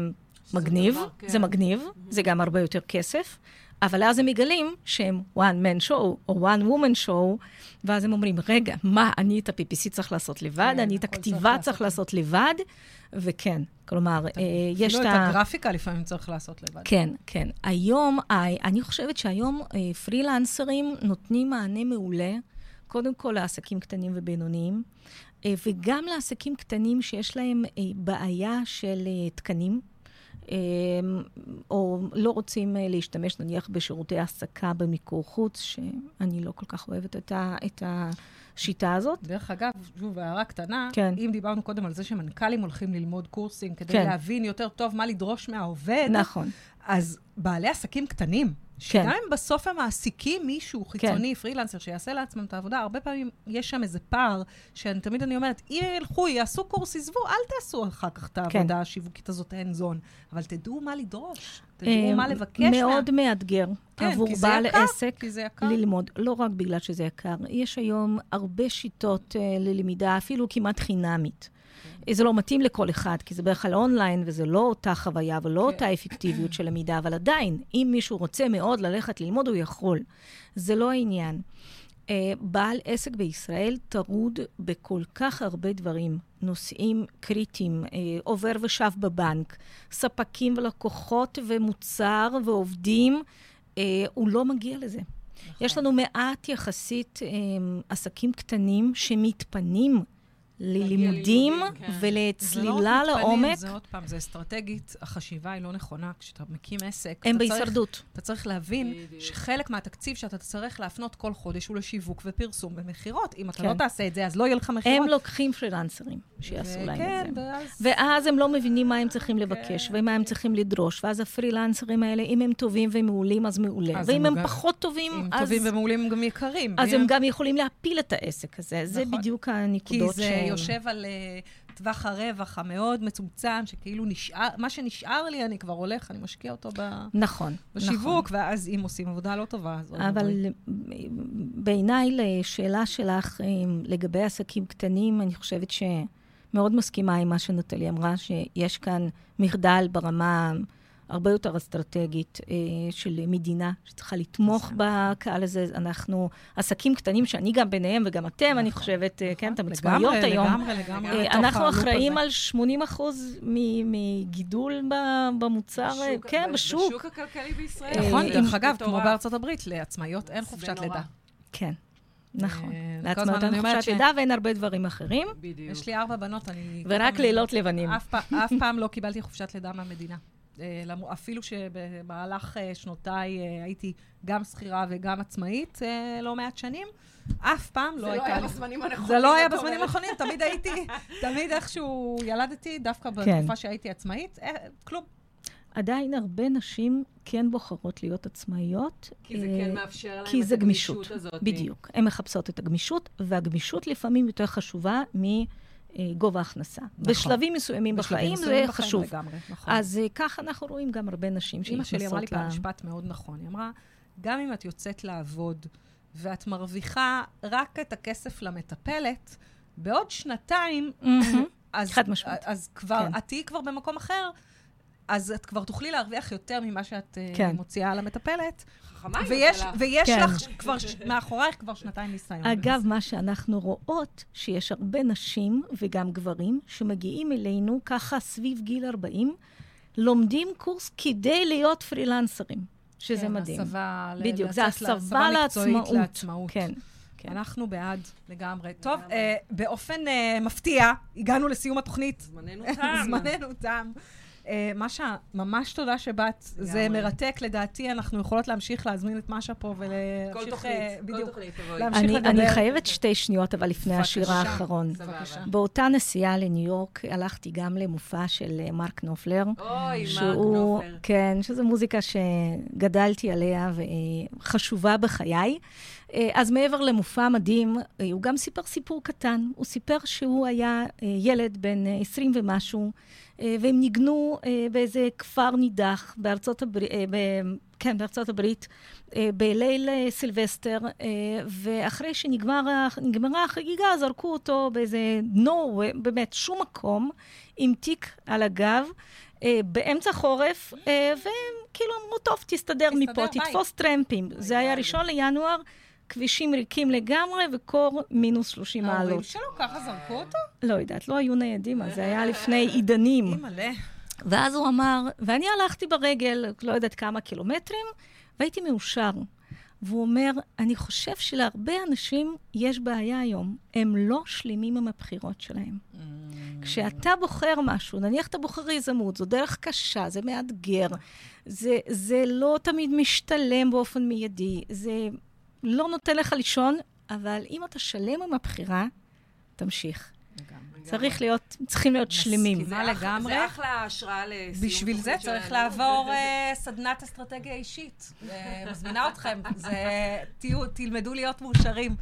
מגניב, דבר, כן. זה מגניב, mm-hmm. זה גם הרבה יותר כסף, אבל אז הם מגלים שהם one man show או one woman show, ואז הם אומרים, רגע, מה, אני את ה-PPC צריך לעשות לבד, כן, אני את הכתיבה צריך, צריך לעשות לבד, וכן, כלומר, אה, יש את ה... אפילו את הגרפיקה לפעמים צריך לעשות לבד. כן, כן. היום, אני חושבת שהיום אה, פרילנסרים נותנים מענה מעולה, קודם כל לעסקים קטנים ובינוניים, אה, וגם לעסקים קטנים שיש להם בעיה של תקנים. אמ, או לא רוצים אה, להשתמש נניח בשירותי העסקה במיקור חוץ, שאני לא כל כך אוהבת את, ה, את השיטה הזאת. דרך אגב, שוב, הערה קטנה, כן. אם דיברנו קודם על זה שמנכ"לים הולכים ללמוד קורסים כדי כן. להבין יותר טוב מה לדרוש מהעובד, נכון. אז בעלי עסקים קטנים, שגם כן. אם בסוף הם מעסיקים מישהו חיצוני, כן. פרילנסר, שיעשה לעצמם את העבודה, הרבה פעמים יש שם איזה פער, שתמיד אני אומרת, אם ילכו, יעשו קורס, עזבו, אל תעשו אחר כך את כן. העבודה כן. השיווקית הזאת אין זון. אבל תדעו מה לדרוש, תדעו אה, מה לבקש. מאוד מה... מאתגר כן, עבור בעל יקר, עסק ללמוד. לא רק בגלל שזה יקר, יש היום הרבה שיטות uh, ללמידה, אפילו כמעט חינמית. זה לא מתאים לכל אחד, כי זה בדרך כלל אונליין, וזה לא אותה חוויה ולא כן. אותה אפקטיביות של למידה, אבל עדיין, אם מישהו רוצה מאוד ללכת ללמוד, הוא יכול. זה לא העניין. Uh, בעל עסק בישראל טרוד בכל כך הרבה דברים, נושאים קריטיים, uh, עובר ושב בבנק, ספקים ולקוחות ומוצר ועובדים, uh, הוא לא מגיע לזה. נכון. יש לנו מעט יחסית um, עסקים קטנים שמתפנים ללימודים כן. ולצלילה לא לעומק. זה עוד פעם, זה אסטרטגית, החשיבה היא לא נכונה. כשאתה מקים עסק, הם בהישרדות. צריך, אתה צריך להבין בדיוק. שחלק מהתקציב שאתה צריך להפנות כל חודש הוא לשיווק ופרסום ומכירות. אם אתה לא כן. לא תעשה את זה, אז לא יהיה לך מכירות. הם לוקחים פרילנסרים שיעשו להם כן, את זה. ואז... ואז הם לא מבינים מה הם צריכים לבקש כן. ומה הם צריכים לדרוש. ואז הפרילנסרים האלה, אם הם טובים ומעולים, אז מעולה. ואם הם, הם פחות טובים, אז... אם טובים ומעולים הם גם יקרים. אז הם גם יכולים להפיל את העסק הזה. זה נכון. בדיוק הנקודות ש... יושב על uh, טווח הרווח המאוד מצומצם, שכאילו נשאר, מה שנשאר לי, אני כבר הולך, אני משקיע אותו ב... נכון, בשיווק, נכון. ואז אם עושים עבודה לא טובה, אז... אבל בעיניי, לשאלה שלך לגבי עסקים קטנים, אני חושבת שמאוד מסכימה עם מה שנטלי אמרה, שיש כאן מחדל ברמה... הרבה יותר אסטרטגית אה, של מדינה, שצריכה לתמוך בקהל הזה. אנחנו עסקים קטנים, שאני גם ביניהם, וגם אתם, נכון, אני חושבת, נכון, כן, אתם עצמאיות היום. לגמרי, לגמרי, לגמרי. אה, אנחנו אחראים על 80 אחוז מגידול במוצר, בשוק, כן, בשוק. בשוק הכלכלי בישראל. נכון, דרך אגב, כמו בארצות הברית, לעצמאיות אין חופשת לידה. כן. נכון. לעצמאות אין חופשת לידה ואין הרבה דברים אחרים. בדיוק. יש לי ארבע בנות, אני... ורק לילות לבנים. אף פעם לא קיבלתי חופשת לידה מהמדינה. אה, אפילו שבמהלך אה, שנותיי אה, הייתי גם שכירה וגם עצמאית לא מעט שנים, אף פעם לא הייתה... זה לא היה בזמנים הנכונים. זה לא היה בזמנים הנכונים, תמיד הייתי, תמיד איכשהו ילדתי, דווקא כן. בתקופה שהייתי עצמאית, כלום. עדיין הרבה נשים כן בוחרות להיות עצמאיות. כי זה כן מאפשר להן את הגמישות הזאת. בדיוק. הן מחפשות את הגמישות, והגמישות לפעמים יותר חשובה מ... אה, גובה הכנסה. נכון. בשלבים מסוימים בחיים זה מסוימים בחיים חשוב. לגמרי, נכון. אז אה, ככה אנחנו רואים גם הרבה נשים אימא שלי אמרה לי שנכנסות פעם. משפט מאוד נכון. היא אמרה, גם אם את יוצאת לעבוד ואת מרוויחה רק את הכסף למטפלת, בעוד שנתיים, מהמם. אז, חד משמעית. אז כבר, כן. את תהיי כבר במקום אחר, אז את כבר תוכלי להרוויח יותר ממה שאת אה, כן. מוציאה על המטפלת. חכמה היא ויש. ויש כן. לך כבר, מאחורייך כבר שנתיים ניסיון. אגב, מה שאנחנו רואות, שיש הרבה נשים וגם גברים שמגיעים אלינו ככה סביב גיל 40, לומדים קורס כדי להיות פרילנסרים, שזה כן, מדהים. הסבה, ל- בדיוק, זה הסבה מקצועית לעצמאות. לעצמאות. כן. כן. אנחנו בעד לגמרי. טוב, לגמרי. אה, באופן אה, מפתיע, הגענו לסיום התוכנית. זמננו תם. זמננו תם. אה, משה, ממש תודה שבאת. זה לגמרי. מרתק, לדעתי אנחנו יכולות להמשיך להזמין את משה פה כל ולהמשיך... תוכנית, אה, כל בדיוק. תוכנית תבואי. להמשיך אני. אני חייבת שתי שניות, אבל לפני השיר בבקשה. האחרון. סבבה. באותה נסיעה לניו יורק הלכתי גם למופע של אה, מרק נופלר. אוי, מרק נופר. כן, שזו מוזיקה שגדלתי עליה וחשובה בחיי. אה, אז מעבר למופע מדהים, אה, הוא גם סיפר סיפור קטן. הוא סיפר שהוא היה אה, ילד בן אה, 20 ומשהו, והם ניגנו באיזה כפר נידח בארצות הברית, כן, בארצות הברית, בליל סילבסטר, ואחרי שנגמרה החגיגה, זרקו אותו באיזה נו, באמת, שום מקום, עם תיק על הגב. באמצע חורף, והם כאילו אמרו, טוב, תסתדר תסתדר, מפה, ביי." תתפוס טרמפים. זה היה ראשון לינואר, כבישים ריקים לגמרי, וקור מינוס 30 ההורים מעלות. שלו ככה זרקו אותו? לא יודעת, לא היו ניידים, אז זה היה לפני עידנים. ואז הוא אמר, ואני הלכתי ברגל, לא יודעת כמה קילומטרים, והייתי מאושר. והוא אומר, אני חושב שלהרבה אנשים יש בעיה היום, הם לא שלמים עם הבחירות שלהם. כשאתה בוחר משהו, נניח אתה בוחר יזמות, זו דרך קשה, זה מאתגר, זה, זה לא תמיד משתלם באופן מיידי, זה לא נותן לך לישון, אבל אם אתה שלם עם הבחירה, תמשיך. צריך להיות, צריכים להיות שלמים. מסכימה. לגמרי. זה אחלה השראה לסיום בשביל זה צריך. לעבור אה, סדנת אסטרטגיה אישית. אה, מזמינה אתכם. תלמדו להיות מאושרים.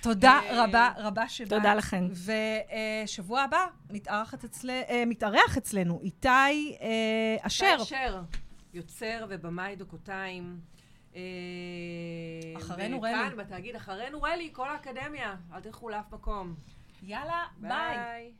תודה אה, רבה רבה שבאת. תודה לכם. ושבוע הבא מתארח אצלנו איתי אשר. שי אשר, יוצר ובמאי דוקותיים. אה, אחרינו רלי. בתאגיד אחרינו רלי, כל האקדמיה. אל תלכו לאף מקום. יאללה, ביי. ביי.